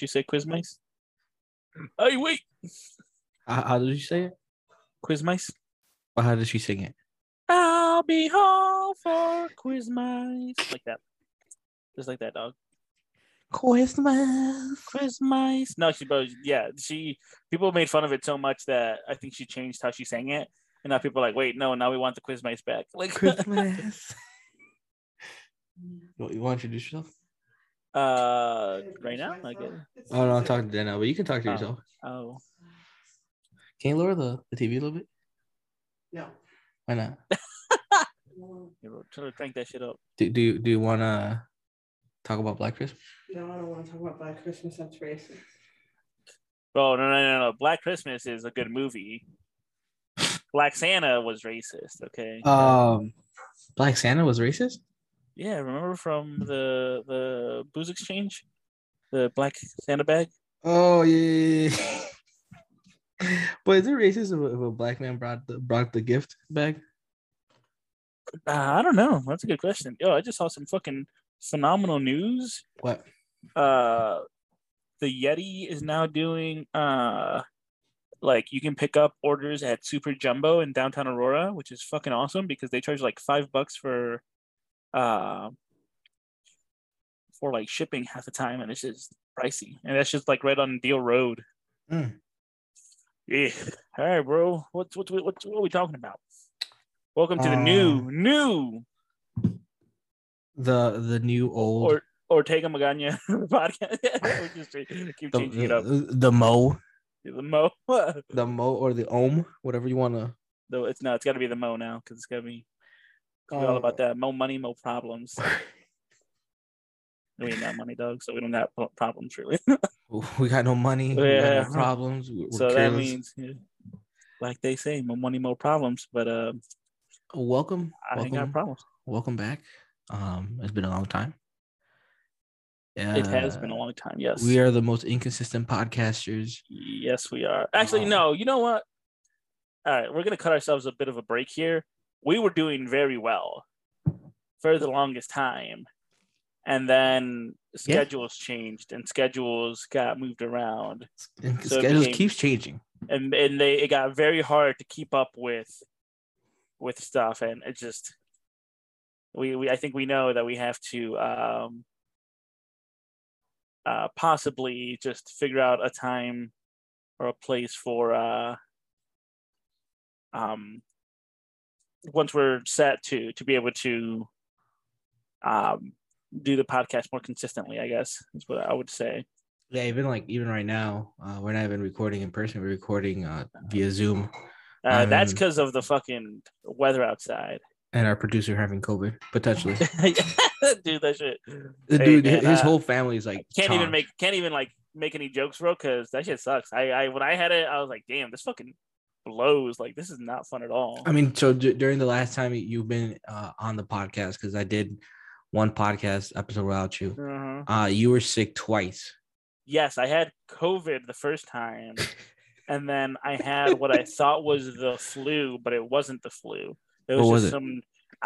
Did you say quiz mice? Hey, wait. How, how did you say it? Quiz mice. Or how did she sing it? I'll be home for quiz mice. Like that. Just like that, dog. Christmas. Quiz mice. No, she, but yeah, she. People made fun of it so much that I think she changed how she sang it, and now people are like, wait, no, now we want the quiz mice back. Like Christmas. you you want to introduce yourself? Uh, right now, I guess. Oh no, I'm talking to Danielle, but you can talk to Oh. yourself. Oh, Can you lower the, the TV a little bit? No. Why not? you're trying to crank that shit up. Do do you, do you want to talk about Black Christmas? No, I don't want to talk about Black Christmas. That's racist. Oh no, no, no, no! Black Christmas is a good movie. Black Santa was racist. Okay. Um, Black Santa was racist. Yeah, remember from the the booze exchange, the black Santa bag. Oh yeah. but is it racist if a, if a black man brought the brought the gift bag? Uh, I don't know. That's a good question. Yo, I just saw some fucking phenomenal news. What? Uh, the Yeti is now doing uh, like you can pick up orders at Super Jumbo in downtown Aurora, which is fucking awesome because they charge like five bucks for uh for like shipping half the time, and it's just pricey, and that's just like right on Diehl Road. Mm. Yeah. All right, bro. What's what's what's what are we talking about? Welcome to the new Uh, new The the new old or Ortega Magana podcast. just keep the, changing it up. the, the mo The Mo. the mo or the ohm whatever you want to. No, it's no, it's got to be the Mo now because it's got to be it's all about that. Mo money, mo problems. we ain't got money, dog, so we don't got problems really. We got no money. We got Yeah. no problems. We're, we're so that means, yeah, like they say, more money, more problems. But uh, welcome. I ain't got problems. welcome back. Um, it's been a long time. Yeah, it has been a long time. Yes. We are the most inconsistent podcasters. Yes, we are. Actually, Uh, no. You know what? All right, we're gonna cut ourselves a bit of a break here. We were doing very well for the longest time, and then Yeah. schedules changed and schedules got moved around, And So schedules became- keeps changing. and and they it got very hard to keep up with with stuff, and it just we we I think we know that we have to um uh possibly just figure out a time or a place for uh um once we're set to to be able to um do the podcast more consistently i guess is what i would say. Yeah, even like even right now, uh, we're not even recording in person. We're recording uh, via Zoom, uh, that's Um, because of the fucking weather outside. And our producer having COVID potentially. dude that shit. The Hey, dude, man, his uh, whole family is like can't even make can't even like make any jokes bro because that shit sucks. I i when i had it i was like damn this fucking blows like this is not fun at all I mean, so d- during the last time you've been uh, on the podcast, because I did one podcast episode without you, Mhm. uh, you were sick twice. yes i had covid the first time and then i had what i thought was the flu but it wasn't the flu it was was just it? some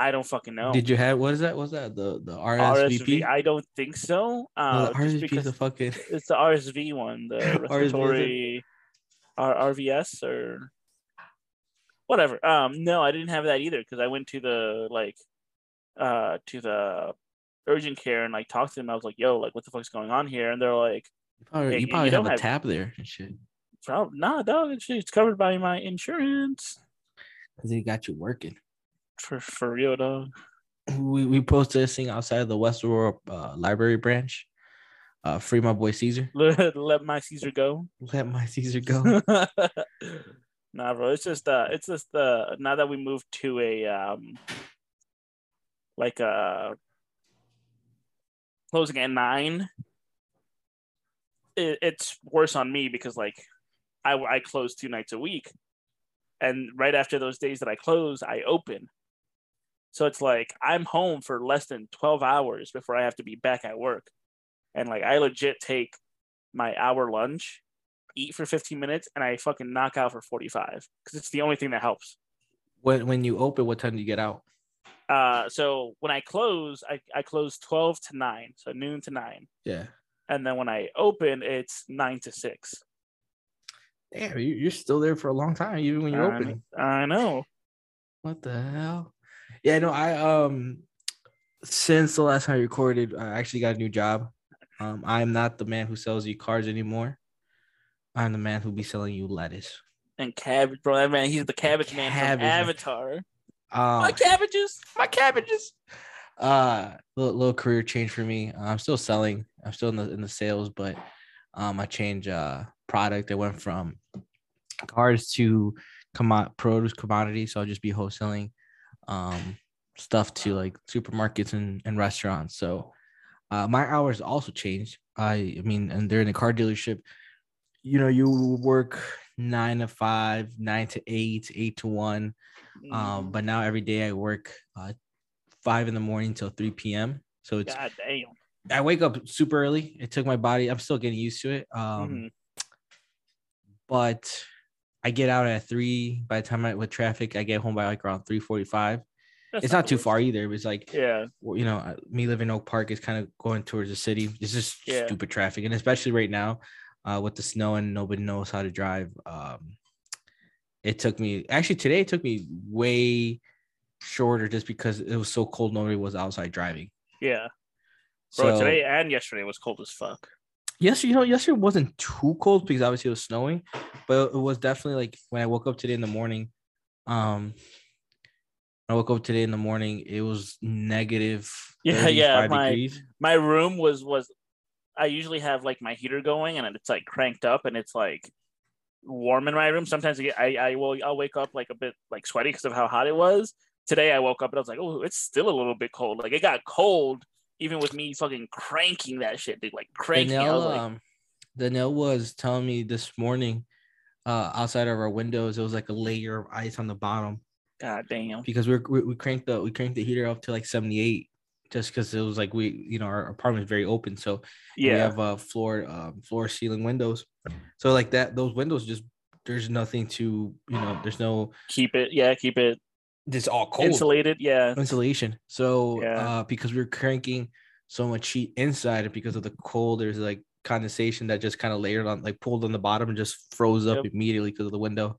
i don't fucking know Did you have what is that? What's that? The the RSV. I don't think so. No, Uh, the RSVP is the fucking. it's the RSV one, the RSV, respiratory R- RVS or whatever. Um, no, I didn't have that either because I went to the like uh to the urgent care and like talked to them. I was like, "Yo, like, what the fuck's going on here?" And they're like, You probably, Yeah, you you probably don't have a have- tab there and shit. "Oh, nah, dog, it's, it's covered by my insurance." Because they got you working. For for real, dog. We we posted this thing outside of the West Aurora uh, library branch. Uh, free my boy Cesar. Let, let my Cesar go. Let my Cesar go. nah, bro. It's just uh it's just uh now that we moved to a um like a closing at nine, it, it's worse on me because like I I close two nights a week, and right after those days that I close, I open. So it's like I'm home for less than twelve hours before I have to be back at work, and like I legit take my hour lunch eat for 15 minutes and I fucking knock out for 45 because it's the only thing that helps. when when you open, what time do you get out? Uh, so when I close, I, I close 12 to 9, so noon to 9. Yeah. and then when I open, it's nine to six. Damn, you, you're still there for a long time, even when you're I opening. I know. What the hell? Yeah, no, I um since the last time I recorded, I actually got a new job. Um, I'm not the man who sells you cars anymore. I'm the man who be selling you lettuce. And cabbage, bro. That man, he's the cabbage man from man. Avatar. Um, My cabbages. my cabbages. Uh, little, little career change for me. I'm still selling. I'm still in the in the sales, but um, I changed uh product. I went from cars to commo- produce commodities. So I'll just be wholesaling um stuff to like supermarkets and, and restaurants. So uh, my hours also changed. I I mean, and they're in a car dealership. You know, you work nine to five, nine to eight, eight to one. Mm, Um, but now every day I work uh, five in the morning till 3 p.m. So it's God damn. I wake up super early. It took my body. I'm still getting used to it. Um, Mhm. but I get out at three. By the time I with traffic, I get home by like around 3:45. That's It's not the too far either. It was like Yeah. you know, uh, me living in Oak Park is kind of going towards the city. It's just Yeah. stupid traffic, and especially right now, uh, with the snow and nobody knows how to drive. Um, it took me actually today. It took me way shorter just because it was so cold. Nobody was outside driving. Yeah. Bro, So today and yesterday was cold as fuck. yesterday, you know, yesterday wasn't too cold because obviously it was snowing, but it was definitely like when I woke up today in the morning. Um, I woke up today in the morning. It was negative. Yeah, yeah, my- degrees. My room was was I usually have like my heater going and it's like cranked up and it's like warm in my room. Sometimes I get, I, I will I'll wake up like a bit like sweaty because of how hot it was. Today I woke up and I was like, oh, it's still a little bit cold. Like it got cold even with me fucking cranking that shit, dude. Like cranking. Danielle, was like, um, Danielle was telling me this morning, uh, outside of our windows, it was like a layer of ice on the bottom God damn. because we we, we cranked the we cranked the heater up to like seventy eight, just because it was like we you know our apartment is very open, so we Yeah. have uh floor um floor ceiling windows, so like that those windows just there's nothing to you know there's no Keep it. Yeah, keep it it's all cold insulated. Yeah. insulation. So Yeah. uh because we are cranking so much heat inside and because of the cold, there's like condensation that just kind of layered on like pulled on the bottom and just froze up Yep. immediately because of the window.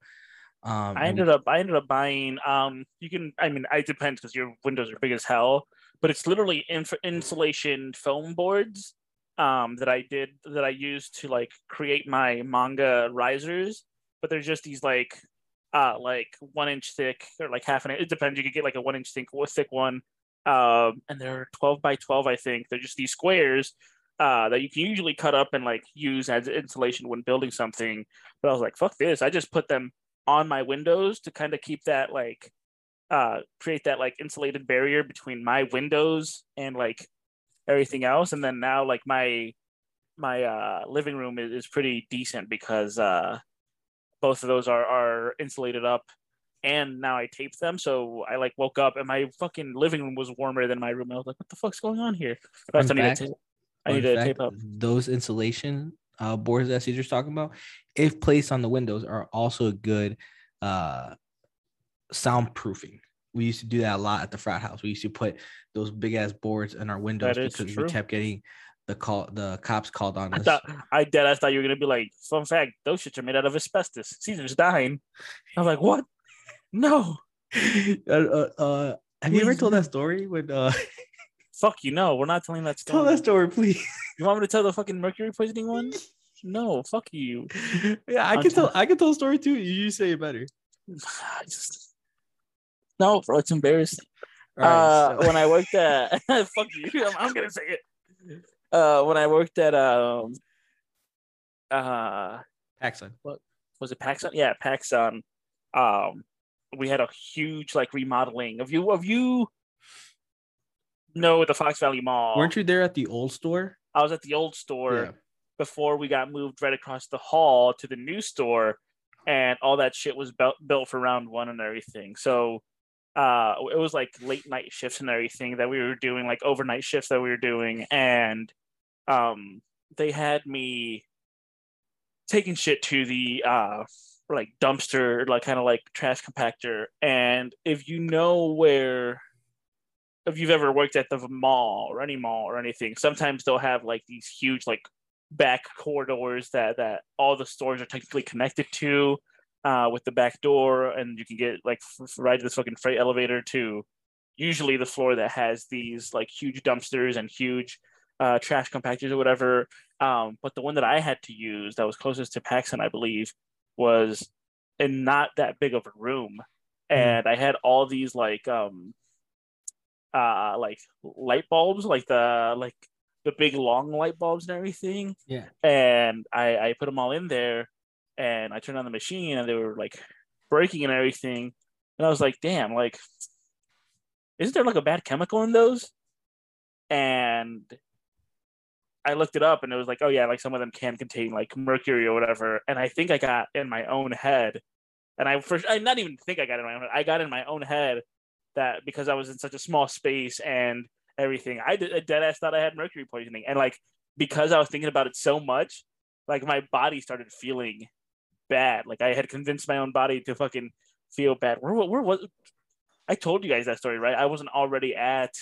Um I ended up I ended up buying um you can I mean it depends because your windows are big as hell, but it's literally inf- insulation foam boards um that I did that I used to like create my manga risers, but they're just these like uh like one inch thick or like half an inch. It depends. You could get like a one inch thick thick one. Um and they're 12 by 12, I think. They're just these squares uh that you can usually cut up and like use as insulation when building something. But I was like, fuck this. I just put them on my windows to kind of keep that like uh create that like insulated barrier between my windows and like everything else. And then now like my my uh living room is, is pretty decent because uh both of those are are insulated up and now I taped them. So I like woke up and my fucking living room was warmer than my room. I was like what the fuck's going on here? But I need fact- to tape I need to fact, tape up. those insulation uh boards that Cesar's talking about, if placed on the windows, are also good uh soundproofing. We used to do that a lot at the frat house. We used to put those big ass boards in our windows because true. we kept getting the call the cops called on I us. thought I dead. I thought you were gonna be like, fun fact, those shits are made out of asbestos. Cesar's dying. I was like, what? No, uh, uh, uh, have you ever told that story? When uh, fuck you. No, we're not telling that story. tell that story, please. You want me to tell the fucking mercury poisoning one? No, fuck you. yeah, I I'm can tell. tell- I can tell a story too. You say it better. I just no, bro. It's embarrassing. Right, uh, so- when I worked at fuck you, I'm, I'm gonna say it. Uh, when I worked at um, uh, PacSun. What was it PacSun? Yeah, PacSun. Um, we had a huge like remodeling of you of you. No, the Fox Valley Mall. Weren't you there at the old store? I was at the old store Yeah. before we got moved right across the hall to the new store, and all that shit was built built for round one and everything. So, uh, it was like late night shifts and everything that we were doing, like overnight shifts that we were doing, and um, they had me taking shit to the uh like dumpster, like kind of like trash compactor, and if you know where if you've ever worked at the mall or any mall or anything, sometimes they'll have like these huge like back corridors that that all the stores are technically connected to uh, with the back door, and you can get like f- ride this fucking freight elevator to usually the floor that has these like huge dumpsters and huge uh, trash compactors or whatever. Um, but the one that I had to use that was closest to PacSun, I believe, was in not that big of a room, and I had all these like um, uh, like light bulbs, like the like the big long light bulbs and everything. Yeah. And I I put them all in there, and I turned on the machine, and they were like breaking and everything, and I was like, damn, like, isn't there like a bad chemical in those? And I looked it up and it was like, oh yeah, like some of them can contain like mercury or whatever. And I think I got in my own head, and I first I not even think I got in my own head. I got in my own head that because I was in such a small space and everything, I did a dead ass thought I had mercury poisoning. And like because I was thinking about it so much, like my body started feeling bad. Like I had convinced my own body to fucking feel bad. Where where was I told you guys that story, right? I wasn't already at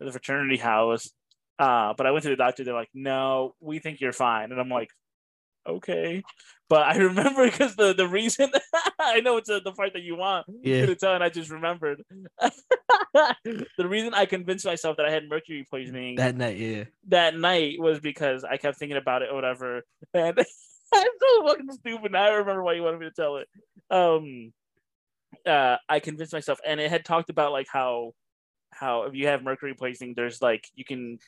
the fraternity house uh, but I went to the doctor. They're like, "No, we think you're fine," and I'm like, "Okay." But I remember because the the reason I know it's a, the part that you want Yeah. to tell, and I just remembered the reason I convinced myself that I had mercury poisoning that, night, yeah. That night was because I kept thinking about it or whatever, and so fucking stupid. I remember why you wanted me to tell it. Um, uh, I convinced myself, and it had talked about like how how if you have mercury poisoning, there's like you can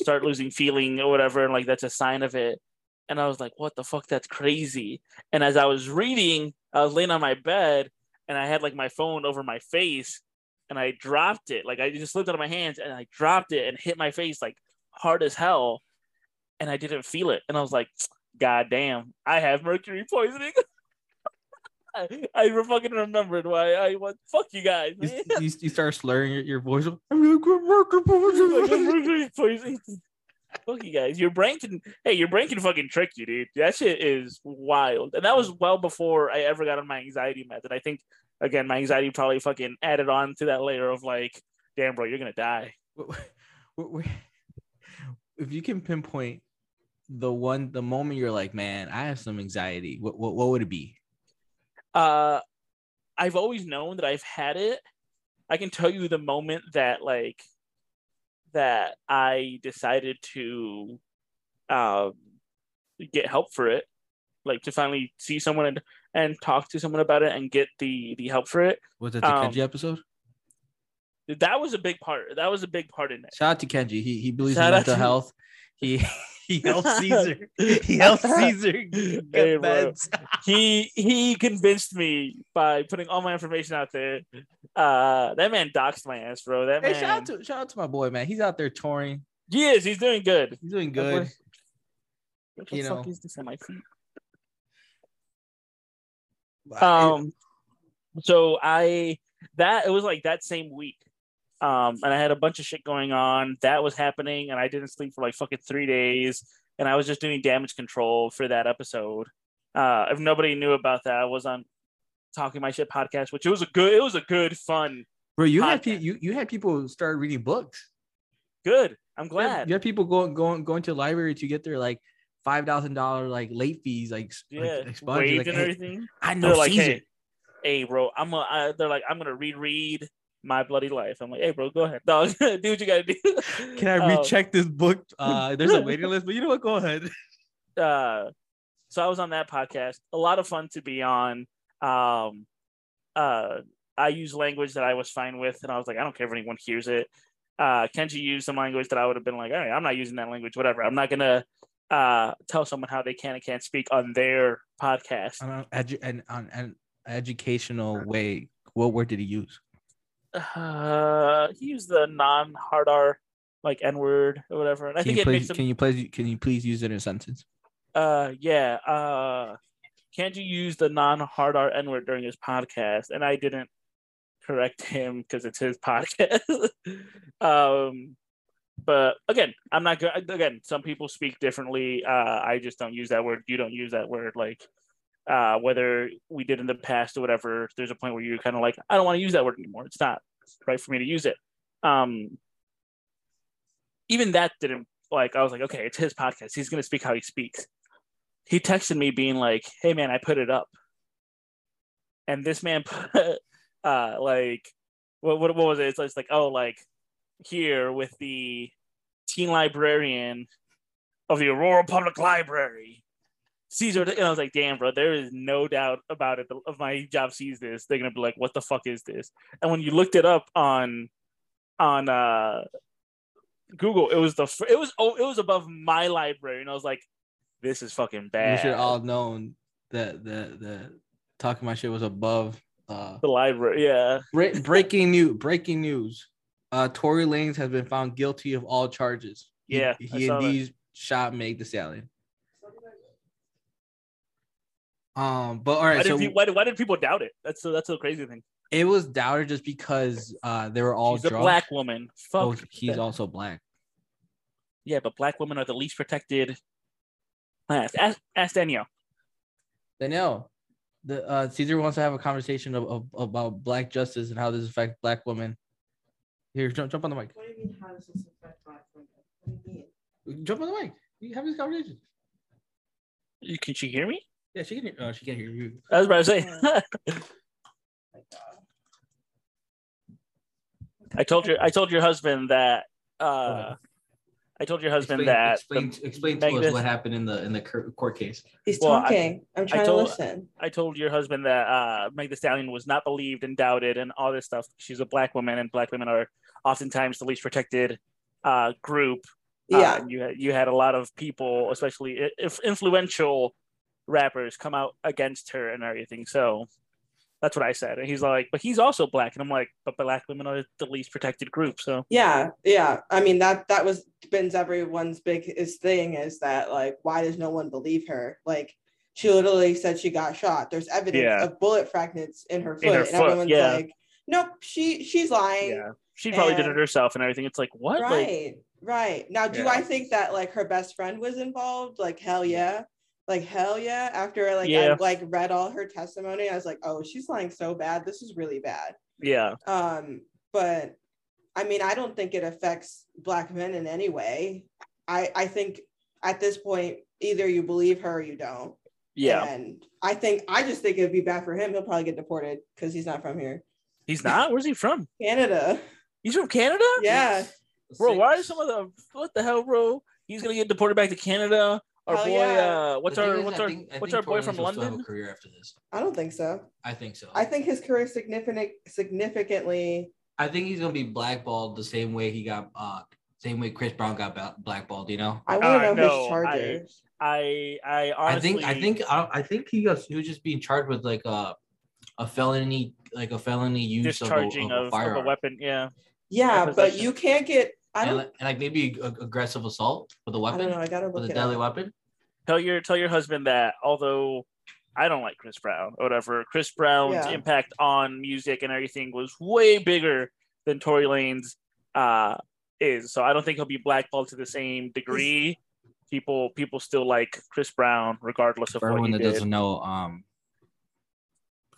start losing feeling or whatever, and like that's a sign of it. And I was like, what the fuck? That's crazy. And as I was reading, I was laying on my bed and I had like my phone over my face and I dropped it. Like I just slipped out of my hands and I dropped it and hit my face like hard as hell. And I didn't feel it. And I was like, God damn, I have mercury poisoning. I, I fucking remembered why I what fuck you guys, You, you, you start slurring your, your voice. I'm gonna get mercury poisoning. mercury poisoning. Fuck you guys. Your brain can hey, your brain can fucking trick you, dude. That shit is wild. And that was well before I ever got on my anxiety method. I think again, my anxiety probably fucking added on to that layer of like, damn bro, you're gonna die. If you can pinpoint the one, the moment you're like, man, I have some anxiety. What what, what would it be? Uh I've always known that I've had it. I can tell you the moment that like that I decided to um get help for it, like to finally see someone and, and talk to someone about it and get the the help for it. Was that the Um, Kenji episode? That was a big part. That was a big part in it. Shout out to Kenji. He he believes Shout in mental to- health. He he helped Cesar. He helped Cesar Hey. He he convinced me by putting all my information out there. Uh, that man doxed my ass, bro. That Hey, man. shout out to shout out to my boy, man. He's out there touring. he is. He's doing good. He's doing good. What the You fuck know. is this on my feet? Um, so I that it was like that same week. Um, and I had a bunch of shit going on. That was happening, and I didn't sleep for like fucking three days. And I was just doing damage control for that episode. Uh, if nobody knew about that, I was on Talking My Shit podcast, which it was a good, it was a good, fun, bro, you had pe- you you had people start reading books. good. I'm You had- glad. You had people going going going to the library to get their like five thousand dollar like late fees, like s- like, expunged. Like, and hey, everything. I know They're like, hey, hey, bro, I'm a, I, they're like, I'm gonna reread my bloody life. I'm like, hey, bro, go ahead, dog, do what you gotta do. Can I Um, recheck this book? Uh, there's a waiting list, but you know what? Go ahead. uh, so I was on that podcast. A lot of fun to be on. Um, uh, I use language that I was fine with, and I was like, I don't care if anyone hears it. Uh, Kenji used some language that I would have been like, all right, I'm not using that language, whatever. I'm not gonna uh tell someone how they can and can't speak on their podcast. On an, edu- and on an educational way, what word did he use? Uh, he used the non-hard R, like N word or whatever, and I Can think you it makes please him. can you please can you please use it in a sentence? Uh, yeah. Uh, can't you use the non-hard R N word during his podcast? And I didn't correct him because it's his podcast. um, but again, I'm not good. Again, some people speak differently. Uh, I just don't use that word. You don't use that word. Like, uh, whether we did in the past or whatever, there's a point where you're kind of like, I don't want to use that word anymore. It's not right for me to use it. Um, even that didn't like. I was like, okay, it's his podcast. He's gonna speak how he speaks. He texted me being like, "Hey man, I put it up," and this man put uh like what what, what was it? It's, it's like oh like here with the teen librarian of the Aurora Public Library. Cesar, and I was like, damn, bro, there is no doubt about it. If my job sees this, they're gonna be like, what the fuck is this? And when you looked it up on on uh Google, it was the it was oh it was above my library, and I was like, this is fucking bad. You should all known that the the talking my shit was above. Uh, the library, yeah. break, breaking news! Breaking news! Uh, Tory Lanez has been found guilty of all charges. Yeah, he, that. indeed shot Meg Thee Stallion. Um, but all right, Why so did, why, did, why did people doubt it? That's the, that's the crazy thing. it was doubted just because uh they were all She's a black woman. Fuck. Oh, he's that. also black. Yeah, but black women are the least protected class. Ask, ask Danielle. Danielle, the uh, Cesar wants to have a conversation of, of about black justice and how this affects black women. Here, jump, jump on the mic. What do you mean? How does this affect black women? What do you mean? Jump on the mic. You have this conversation. You- Can she hear me? Yeah, she can. Hear, uh, she can't hear you. I was about to say. I told your I told your husband that uh I told your husband explain, that explain, the- explain to us what happened in the in the court case. He's Well, talking. I, am trying told- to listen. I told your husband that uh Meg Thee Stallion was not believed and doubted and all this stuff. She's a black woman and black women are oftentimes the least protected uh group. Uh, Yeah. and you had you had a lot of people, especially if influential rappers, come out against her and everything. So that's what I said. And he's like, but he's also black, and I'm like, but black women are the least protected group. So Yeah, yeah. I mean that that was been everyone's biggest thing is that like why does no one believe her? Like she literally said she got shot. There's evidence Yeah. of bullet fragments in her foot, In her and foot, everyone's yeah. like, nope, she she's lying. yeah, she probably did it herself and everything. It's like what? Like, Right, right. Now, do Yeah. I think that like her best friend was involved? Like hell yeah. Like hell yeah. After like Yeah. I like read all her testimony, I was like, oh, she's lying so bad. This is really bad. yeah, Um, but I mean, I don't think it affects black men in any way. I I think at this point, either you believe her or you don't. yeah. And I think I just think it'd be bad for him. He'll probably get deported because he's not from here. He's not. Where's he from? Canada. He's from Canada. Yeah. bro. Why are some of the what the hell, bro? He's gonna get deported back to Canada. Our Hell boy, yeah. uh, what's our what's I our think- what's our boy from Lanez will still have London? career after this. I don't think so. I think so. I think his career significant significantly I think he's gonna be blackballed the same way he got uh same way Chris Brown got blackballed. You know. I want Uh, to know no, his charges. I I I honestly think I think I, I think he got he was just being charged with like a a felony like a felony use of a, discharging of a of, of a weapon. Yeah, yeah, but you can't get I and, don't like, and like maybe aggressive assault with a I don't weapon know. I gotta with a it deadly up. weapon. tell your tell your husband that although I don't like Chris Brown or whatever, Chris Brown's Yeah. impact on music and everything was way bigger than Tory Lanez's uh, is. So I don't think he'll be blackballed to the same degree. People people still like Chris Brown regardless of For what everyone he that did. doesn't know, um,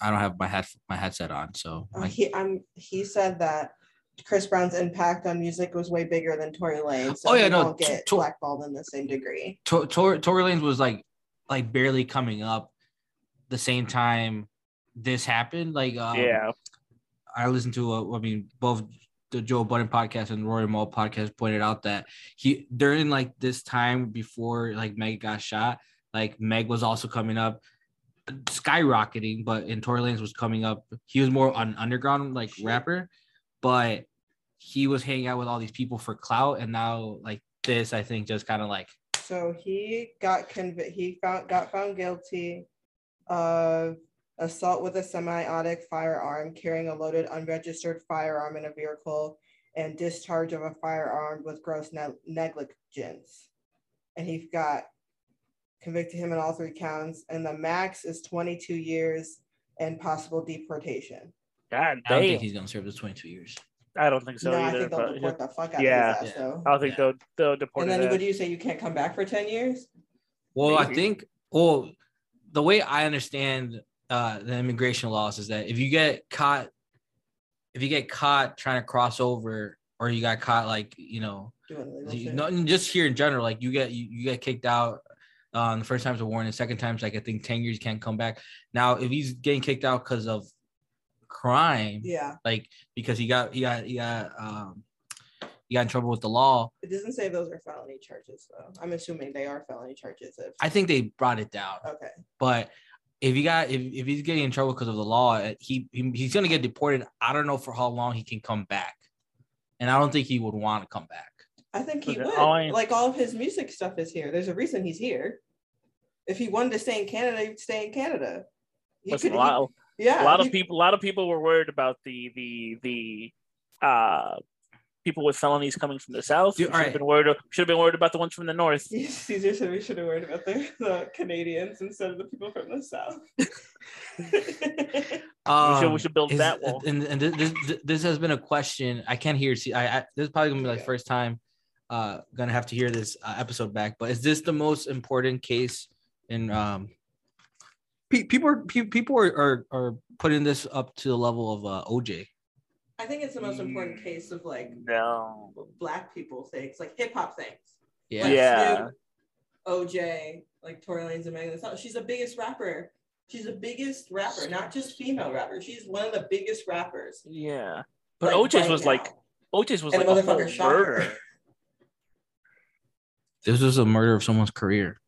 I don't have my head my headset on, so Uh, like, he I'm he said that Chris Brown's impact on music was way bigger than Tory Lanez. So Oh, yeah, he no, won't get to- blackballed in the same degree. Tor- Tor- Tory Lanez was like like barely coming up the same time this happened. Like, um, yeah, I listened to, uh, I mean, both the Joe Budden podcast and Rory Moore podcast pointed out that he during like this time before like Meg got shot, like Meg was also coming up, skyrocketing, but in Tory Lanez was coming up. He was more an underground like rapper, but he was hanging out with all these people for clout, and now like this, I think, just kind of like So he got convicted. He found got found guilty of assault with a semi-automatic firearm, carrying a loaded unregistered firearm in a vehicle, and discharge of a firearm with gross ne- negligence. And he got convicted him in all three counts, and the max is 22 years and possible deportation. God I don't think he's gonna serve the 22 years. I don't think so no, I either. think they'll but- deport the fuck out Yeah. of his ass, Yeah. though. I don't think Yeah. they'll they'll deport And his then ass. would you say you can't come back for 10 years? Well, I think well, the way I understand uh, the immigration laws is that if you get caught, if you get caught trying to cross over or you got caught like you know, Doing illegal you, no, just here in general, like you get you, you get kicked out. Um, the first time's a warning. Second time's like I think ten years you can't come back. Now, if he's getting kicked out because of crime, Yeah, like because he got he got he got um he got in trouble with the law. it doesn't say those are felony charges though. I'm assuming they are felony charges. If I think they brought it down. okay, But if he got if, if he's getting in trouble because of the law, uh, he, he he's gonna get deported. I don't know for how long he can come back, and I don't think he would want to come back. I think he Okay, would. all I- Like all of his music stuff is here. There's a reason he's here. If he wanted to stay in Canada, he'd stay in Canada. He Listen, could- a lot, he- yeah, a lot of people, a lot of people were worried about the the the uh people with felonies coming from the south. Dude, should all have been worried. Should have been worried about the ones from the north. Cesar said we should have worried about the, the Canadians instead of the people from the south. we, should, Um, we should build is- that wall. And, and this, this this has been a question. I can't hear. See, I, I this is probably gonna be like Yeah. first time. Uh, gonna have to hear this uh, episode back. But is this the most important case in um? Pe- people are pe- people are, are are putting this up to the level of uh, OJ. I think it's the most important case of like No. black people things, like hip hop things. Yeah. Like Yeah. Snoop, OJ, like Tory Lanez and Megan Thee Stallion. She's the biggest rapper. She's the biggest rapper, not just female rapper. She's one of the biggest rappers. Yeah. But like, OJ's right was like. OJ's was And like a whole motherfucker murder. This was a murder of someone's career.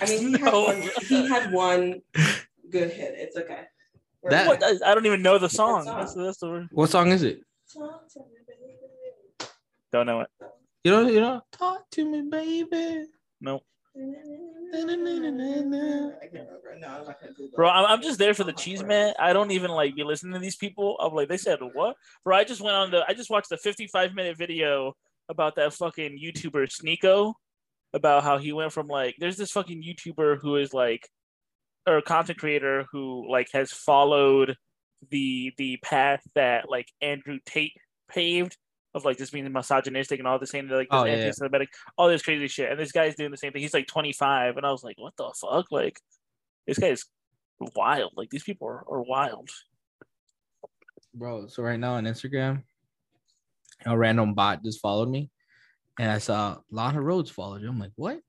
I mean, he, No. had one, he had one good hit. It's okay. We're That- What? I, I don't even know the song. song? That's, that's the What song is it? don't know it. You know, you know, talk to me, baby. No, I can't remember. No, I'm not gonna bro. I'm, I'm just there for the cheese man. I don't even like be listening to these people. I'm like, they said what, bro? I just went on the. I just watched the 55 minute video about that fucking YouTuber Sneako, about how he went from like, there's this fucking YouTuber who is like, or content creator who like has followed the the path that like Andrew Tate paved of like just being misogynistic and all the same like this Oh, yeah, yeah. anti-Semitic, all this crazy shit. And this guy's doing the same thing. He's like 25, and I was like, what the fuck? Like, this guy is wild. Like these people are, are wild. Bro, so right now on Instagram, a random bot just followed me, and I saw Lana Rhoades followed you. I'm like, what?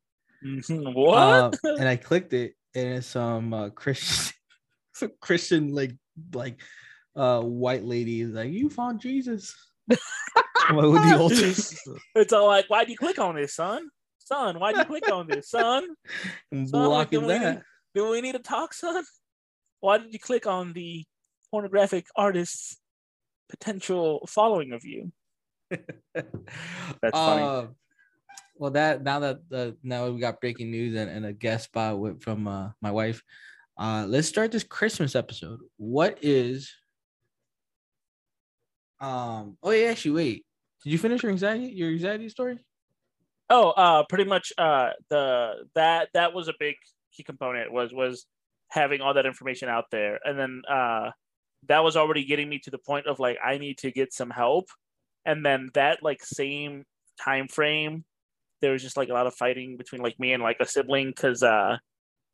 What? Uh, and I clicked it, and it's some uh, Christian, some Christian like like uh white lady is like, you found Jesus. I'm like, the altar. it's all like, why'd you click on this, son? Son, why'd you click on this, son? Son, like, blocking do we that. need- Do we need to talk, son? Why did you click on the pornographic artist's potential following of you? That's funny. Uh, well, that now that the now we got breaking news and, and a guest spot with, from uh, my wife. Uh, let's start this Christmas episode. What is um? Oh yeah, actually, wait. Did you finish your anxiety your anxiety story? Oh, uh, pretty much. Uh, the that that was a big key component was was having all that information out there, and then uh, that was already getting me to the point of like I need to get some help, and then that like same time frame, there was just like a lot of fighting between like me and like a sibling because uh,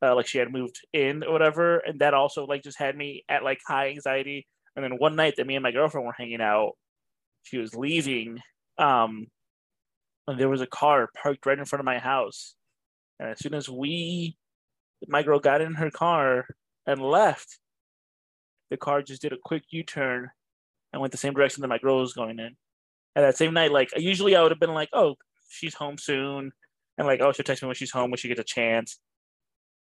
uh, like she had moved in or whatever, and that also like just had me at like high anxiety. And then one night that me and my girlfriend were hanging out, she was leaving. Um, and there was a car parked right in front of my house. And as soon as we, my girl got in her car and left, the car just did a quick U turn and went the same direction that my girl was going in. And that same night, like usually I would have been like, oh, she's home soon. And like, oh, she'll text me when she's home when she gets a chance.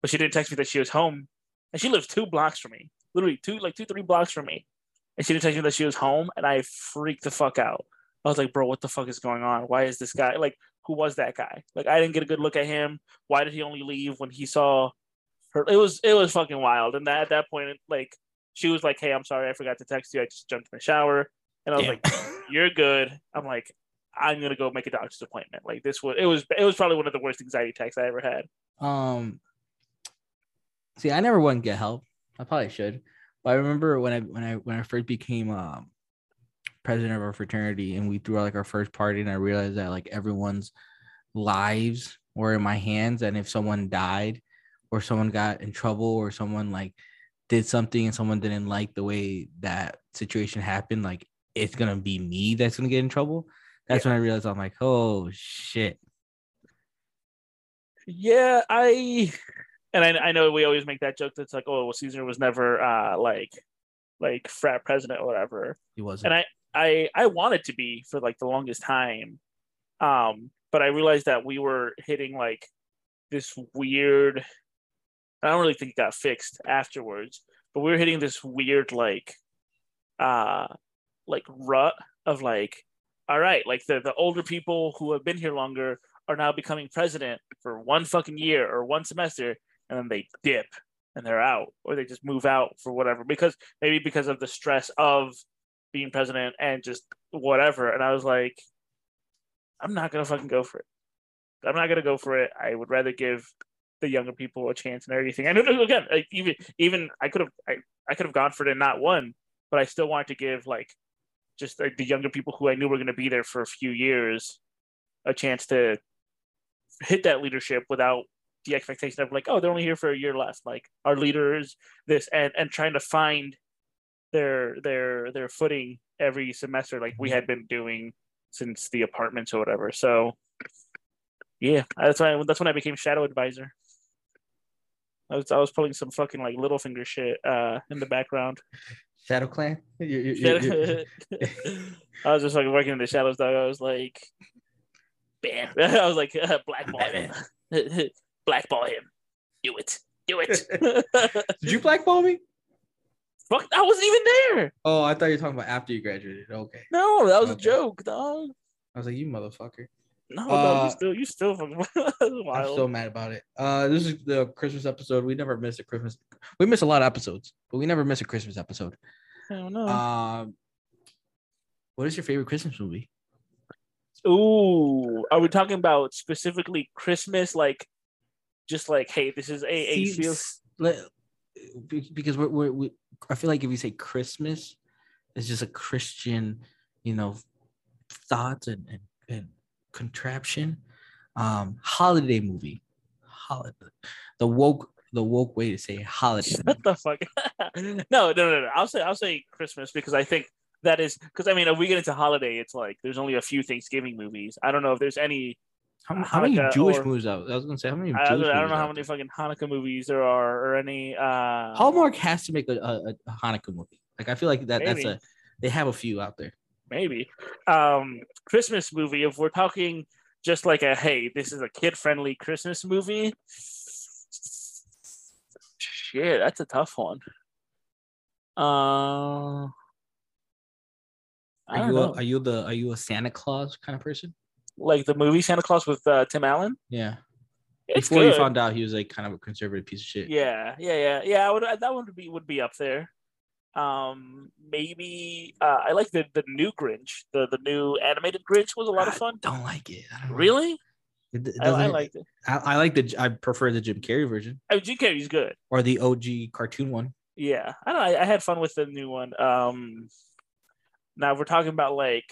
But she didn't text me that she was home. And she lives two blocks from me, literally two, like two, three blocks from me. And she didn't text me that she was home. And I freaked the fuck out. I was like, bro, what the fuck is going on? Why is this guy like who was that guy? Like I didn't get a good look at him. Why did he only leave when he saw her? It was it was fucking wild. And that, at that point, like she was like, Hey, I'm sorry, I forgot to text you. I just jumped in the shower. And I was Damn. like, You're good. I'm like, I'm gonna go make a doctor's appointment. Like this was it was it was probably one of the worst anxiety attacks I ever had. Um, see, I never went and get help. I probably should, but I remember when I when I when I first became um president of our fraternity and we threw out like our first party, and I realized that like everyone's lives were in my hands, and if someone died, or someone got in trouble, or someone like did something and someone didn't like the way that situation happened, like it's gonna be me that's gonna get in trouble. That's when I realized I'm like, oh shit. Yeah, I and I, I know we always make that joke that's like, oh, well, Cesar was never uh like like frat president or whatever. He wasn't. And I I I wanted to be for like the longest time. Um, but I realized that we were hitting like this weird I don't really think it got fixed afterwards, but we were hitting this weird like uh like rut of like all right, like the the older people who have been here longer are now becoming president for one fucking year or one semester and then they dip and they're out or they just move out for whatever because maybe because of the stress of being president and just whatever. And i was like i'm not gonna fucking go for it. I'm not gonna go for it. I would rather give the younger people a chance and everything. And again like even even i could have I, I could have gone for it and not won but i still wanted to give like just like the younger people who i knew were going to be there for a few years a chance to hit that leadership without the expectation of like, oh, they're only here for a year left. Like our leaders, this and and trying to find their their their footing every semester, like we mm-hmm. had been doing since the apartments or whatever. So yeah, that's why that's when I became shadow advisor. I was I was pulling some fucking like Littlefinger shit uh in the background. Shadow Clan. You- you- you- Shadow- you- I was just like working in the shadows, dog. I was like, bam. I was like, uh, blackball him. blackball him. Do it. Do it. Did you blackball me? Fuck, I wasn't even there. Oh, I thought you were talking about after you graduated. Okay. No, that was a joke, dog. I was like, you motherfucker. No, Uh, you still, you still fucking That's I'm wild. so mad about it. Uh, this is the Christmas episode. We never miss a Christmas. We miss a lot of episodes, but we never miss a Christmas episode. I don't know. Um, what is your favorite Christmas movie? Ooh, are we talking about specifically Christmas? Like, just like, hey, this is a a See, feel. s- let- be- because we're, we're we I feel like if you say Christmas, it's just a Christian, you know, thought and and, and contraption. Um, holiday movie, holiday, the woke the woke way to say holiday. Shut movie. the fuck. no, no, no, no. I'll say I'll say Christmas because I think that is because I mean if we get into holiday, it's like there's only a few Thanksgiving movies. I don't know if there's any. How, how many Jewish or- movies out? I was gonna say how many. I, I don't know how many there? fucking Hanukkah movies there are or any. uh Hallmark has to make a, a, a Hanukkah movie. Like I feel like that that's a they have a few out there. Maybe um christmas movie if we're talking just like a hey this is a kid friendly christmas movie shit that's a tough one uh Are you a, are you the are you a Santa Claus kind of person? like the movie Santa Claus with uh, Tim Allen. Yeah. It's Before you found out he was like kind of a conservative piece of shit. Yeah, yeah, yeah, yeah. I would that one would be would be up there. Um, maybe uh, I like the the new Grinch. The the new animated Grinch was a lot of I fun. Don't like it. I don't. Really, It, it I, I liked it. I, I like the I prefer the Jim Carrey version I mean, Jim Carrey's good. or the OG cartoon one. Yeah, I don't know. I, I had fun with the new one. Um, now we're talking about like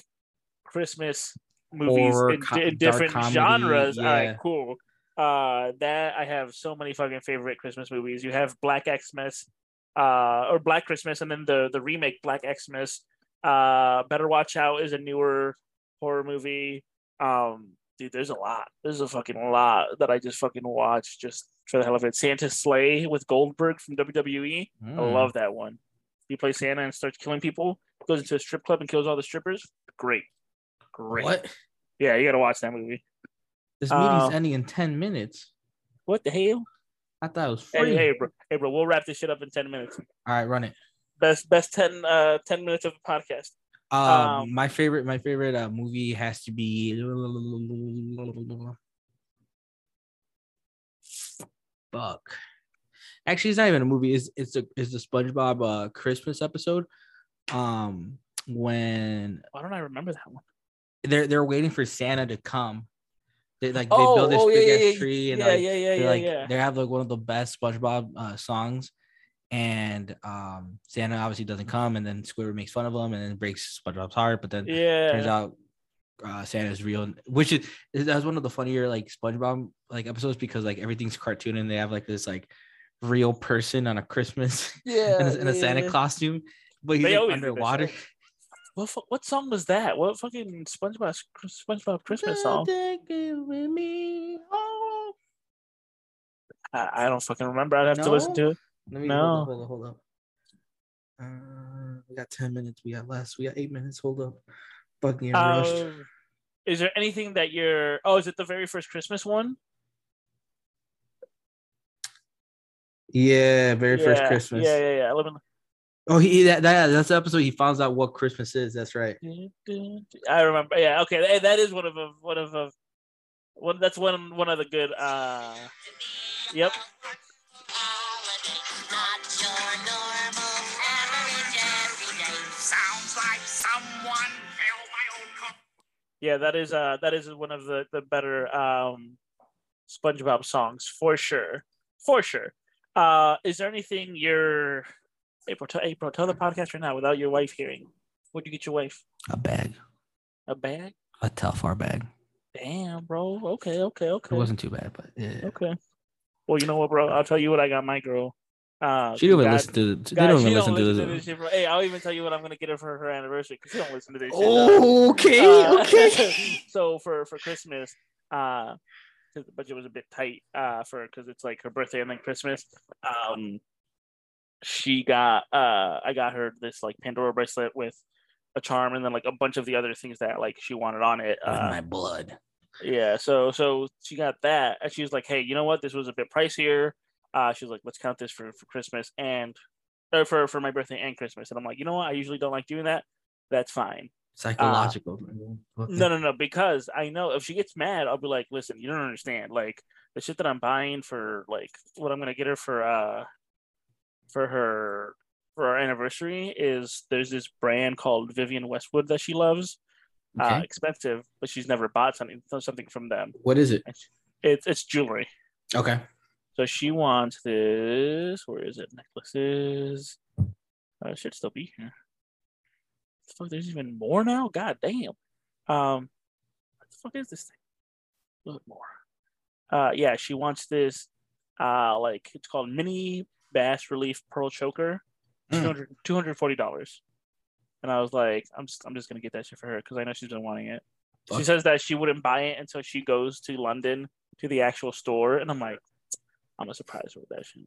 Christmas movies Horror, in, co- in different comedy, genres. Yeah. right, cool. Uh, that I have so many fucking favorite Christmas movies. You have Black Xmas, uh, or Black Christmas, and then the the remake Black Xmas. Uh, Better Watch Out is a newer horror movie. Um, dude, there's a lot. There's a fucking lot that I just fucking watched just for the hell of it. Santa's Slay with Goldberg from WWE. I Mm. love that one. He plays Santa and starts killing people. Goes into a strip club and kills all the strippers. Great, great. What? Yeah, you gotta watch that movie. This meeting's Uh, ending in ten minutes. What the hell? I thought it was Hey, free. hey, bro, hey, bro, we'll wrap this shit up in ten minutes. All right, run it. Best, best 10, uh, 10 minutes of a podcast. Um, Um, my favorite, my favorite uh, movie has to be. Fuck. Actually, it's not even a movie. It's it's a it's the SpongeBob uh, Christmas episode. Um, when Why don't I remember that one? they're they're waiting for Santa to come. They like they Oh, build this oh, big yeah, ass yeah, tree and yeah, like yeah, yeah, they yeah, like yeah. they have like one of the best SpongeBob uh, songs, and um Santa obviously doesn't come, and then Squidward makes fun of him, and then breaks SpongeBob's heart. But then it turns out uh, Santa's real, which is that's one of the funnier like SpongeBob like episodes because like everything's cartoon and they have like this like real person on a Christmas yeah, in a, in a yeah, Santa yeah. costume, but he's They like, always do this underwater. What what song was that? What fucking SpongeBob SpongeBob Christmas song? me. I, I don't fucking remember. I'd have to listen to it. Let me No. hold up, hold up, hold up. Uh, we got 10 minutes. We got less. We got eight minutes. Hold up. Fucking rushed. Um, is there anything that you're? Oh, is it the very first Christmas one? Yeah, very first Christmas. Yeah, yeah, yeah. Oh, he that, that that's the episode he finds out what Christmas is. That's right. I remember. Yeah. Okay. That, that is one of a one of a one. That's one one of the good. uh Yep. Yeah. That is. Uh. That is one of the the better um SpongeBob songs for sure. For sure. Uh. Is there anything you're April? Tell, April. Tell the podcast right now without your wife hearing. What'd you get your wife? A bag, A bag? a Telfar bag. Damn, bro. Okay. Okay. Okay. It wasn't too bad, but yeah. Okay. Well, you know what, bro? I'll tell you what I got my girl. Uh, She don't even God- listen to. They God, don't even listen to this. shit, bro. Hey, I'll even tell you what I'm gonna get her for her anniversary because she don't listen to this. shit. Okay, Uh, okay. so for for Christmas, uh, the budget was a bit tight, uh, for because it's like her birthday and then Christmas. Um, she got uh, I got her this like Pandora bracelet with a charm and then like a bunch of the other things that like she wanted on it. With Uh, my blood. yeah, so so she got that, and she was like, "Hey, you know what? This was a bit pricier." Uh, she was like, "Let's count this for for Christmas and or for for my birthday and Christmas." And I'm like, "You know what? I usually don't like doing that. That's fine." Psychological. No, no, no, because I know if she gets mad, I'll be like, "Listen, you don't understand. Like the shit that I'm buying for like what I'm gonna get her for uh for her for our anniversary is there's this brand called Vivienne Westwood that she loves. Uh, Okay. expensive, but she's never bought something something from them. What is it? It's it's jewelry. Okay. So she wants this. Where is it? Necklaces. Uh, should still be here. Fuck, there's even more now. God damn. Um, what the fuck is this thing? A little bit more. Uh, yeah, she wants this. Uh, like it's called mini bas relief pearl choker. Mm. 240 dollars. And I was like, I'm just, I'm just gonna get that shit for her because I know she's been wanting it. She says that she wouldn't buy it until she goes to London to the actual store, and I'm like, I'm gonna surprise her with that shit.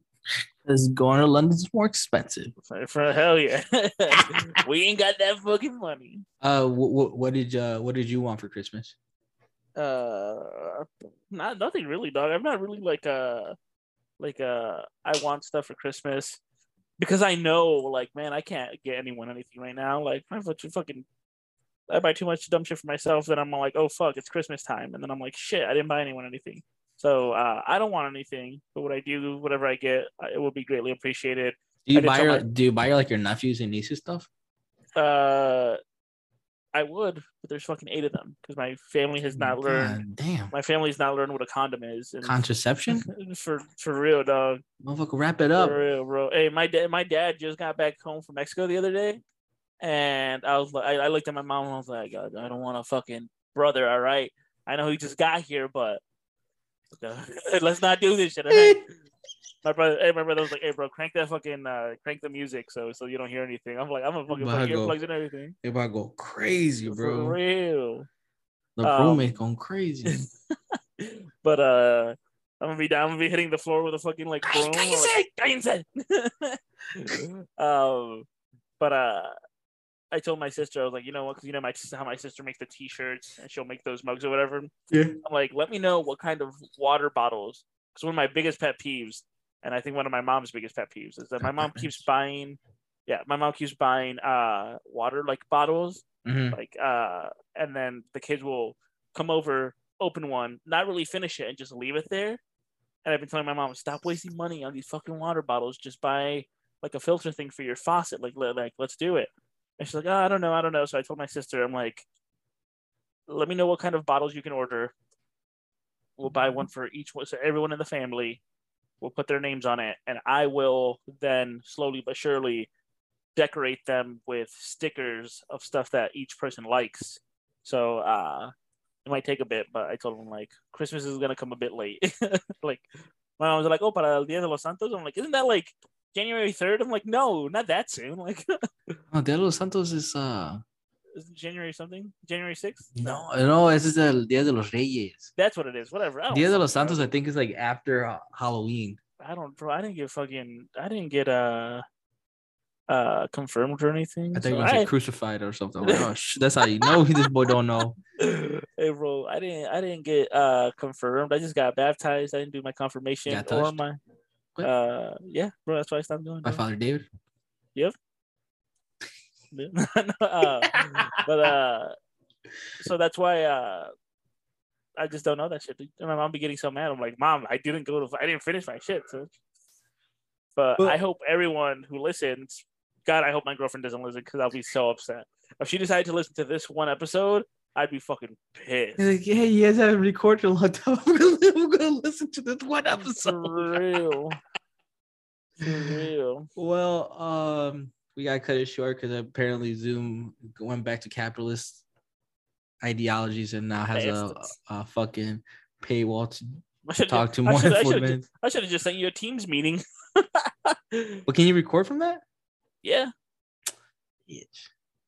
Because going to London is more expensive. For, for hell yeah, we ain't got that fucking money. Uh, what, what did uh what did you want for Christmas? Uh, not nothing really, dog. I'm not really like uh like uh I want stuff for Christmas because I know like man I can't get anyone anything right now. Like I fucking fucking I buy too much dumb shit for myself. Then I'm like oh fuck it's Christmas time, and then I'm like shit I didn't buy anyone anything. So uh, I don't want anything, but what I do, whatever I get, it will be greatly appreciated. Do you buy your my- do you buy your like your nephews and nieces stuff? Uh, I would, but there's fucking eight of them because my family has not learned. God damn. My family's not learned what a condom is. And Contraception? for for real, dog. Motherfucker, wrap it up. For real, bro. Hey, my dad, my dad just got back home from Mexico the other day, and I was like, I, I looked at my mom and I was like, I, I don't want a fucking brother. All right, I know he just got here, but let's not do this shit. my brother, hey, my brother was like, hey, bro, crank that fucking, uh, crank the music so so you don't hear anything. I'm like, I'm gonna fucking put earplugs and everything. About to go crazy, bro, For real. The Um, roommate going crazy. but uh I'm gonna be down, I'm gonna be hitting the floor with a fucking like broom. or, like, "Cállense!" um, but uh, I told my sister I was like, you know what? Because you know my how my sister makes the t-shirts and she'll make those mugs or whatever. Yeah. I'm like, let me know what kind of water bottles. Because one of my biggest pet peeves, and I think one of my mom's biggest pet peeves, is that my mom keeps buying. Yeah, my mom keeps buying uh water like bottles Mhm. like uh and then the kids will come over open one not really finish it and just leave it there. And i've been telling my mom stop wasting money on these fucking water bottles. Just buy like a filter thing for your faucet. Like like let's do it. And she's like oh, i don't know i don't know. So i told my sister i'm like let me know what kind of bottles you can order. We'll buy one for each one so everyone in the family will put their names on it and i will then slowly but surely decorate them with stickers of stuff that each person likes. So uh it might take a bit, but I told them like Christmas is gonna come a bit late. like my mom was like, Oh, para el Dia de los Santos. I'm like, isn't that like January 3rd? I'm like, no, not that soon. Like Oh, Dia de los Santos is uh Is it January something? January sixth? No, no, This is the Día de los Reyes. That's what it is. Whatever. Dia de los. Santos, I think, is like after uh, Halloween. I don't, bro. I didn't get fucking. I didn't get uh, uh, confirmed or anything. I think so it was I- like crucified or something. Like, oh, sh- that's how you know this boy don't know. hey, bro. I didn't. I didn't get uh confirmed. I just got baptized. I didn't do my confirmation or my. What? Uh, yeah, bro. That's why I stopped going. My bro. father David. uh, but uh, so that's why uh, I just don't know that shit. dude. And my mom be getting so mad. I'm like, mom, I didn't go to, I didn't finish my shit. So. But Well- I hope everyone who listens, God, I hope my girlfriend doesn't listen because I'll be so upset. If she decided to listen to this one episode, I'd be fucking pissed. He's like, hey, you guys haven't recorded a time. I'm gonna, listen to this one episode. For real. For real. Well, um, we gotta cut it short because apparently Zoom went back to capitalist ideologies and now has a, a fucking paywall to talk to more than I four should- minutes. I should have just sent you a Teams meeting. But can you record from that? yeah.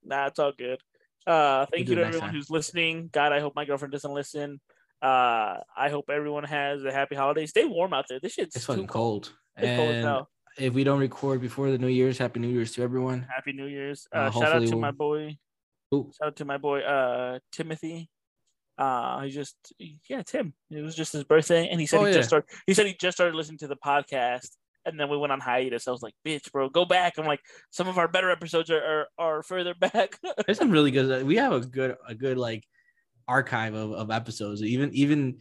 Nah, it's all good. Uh, thank do you to everyone time. who's listening. God, I hope my girlfriend doesn't listen. Uh, I hope everyone has a happy holiday. Stay warm out there. This shit's It's too fucking cold. It's cold as hell. If we don't record before the New Year's, Happy New Year's to everyone. Happy New Year's. Uh, Uh, shout out to we'll- my boy. Ooh. Shout out to my boy, uh, Timothy. Uh, he just yeah, Tim. It was just his birthday, and he said Oh, he yeah. just started. He said he just started listening to the podcast, and then we went on hiatus. I was like, "Bitch, bro, go back." I'm like, some of our better episodes are are, are further back. There's some really good. We have a good, a good like archive of, of episodes. Even even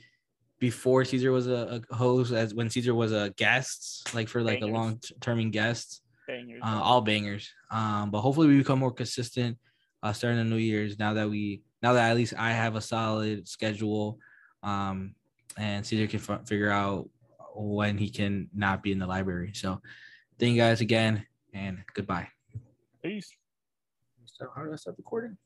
before Cesar was a, a host, as when Cesar was a guest, like for like a long terming guest. Bangers, uh, all bangers. Um, but hopefully we become more consistent uh, starting the New Year's. Now that we, now that at least I have a solid schedule, um, and Cesar can f- figure out when he can not be in the library. So, thank you guys again, and goodbye. Peace. So, how do I start recording?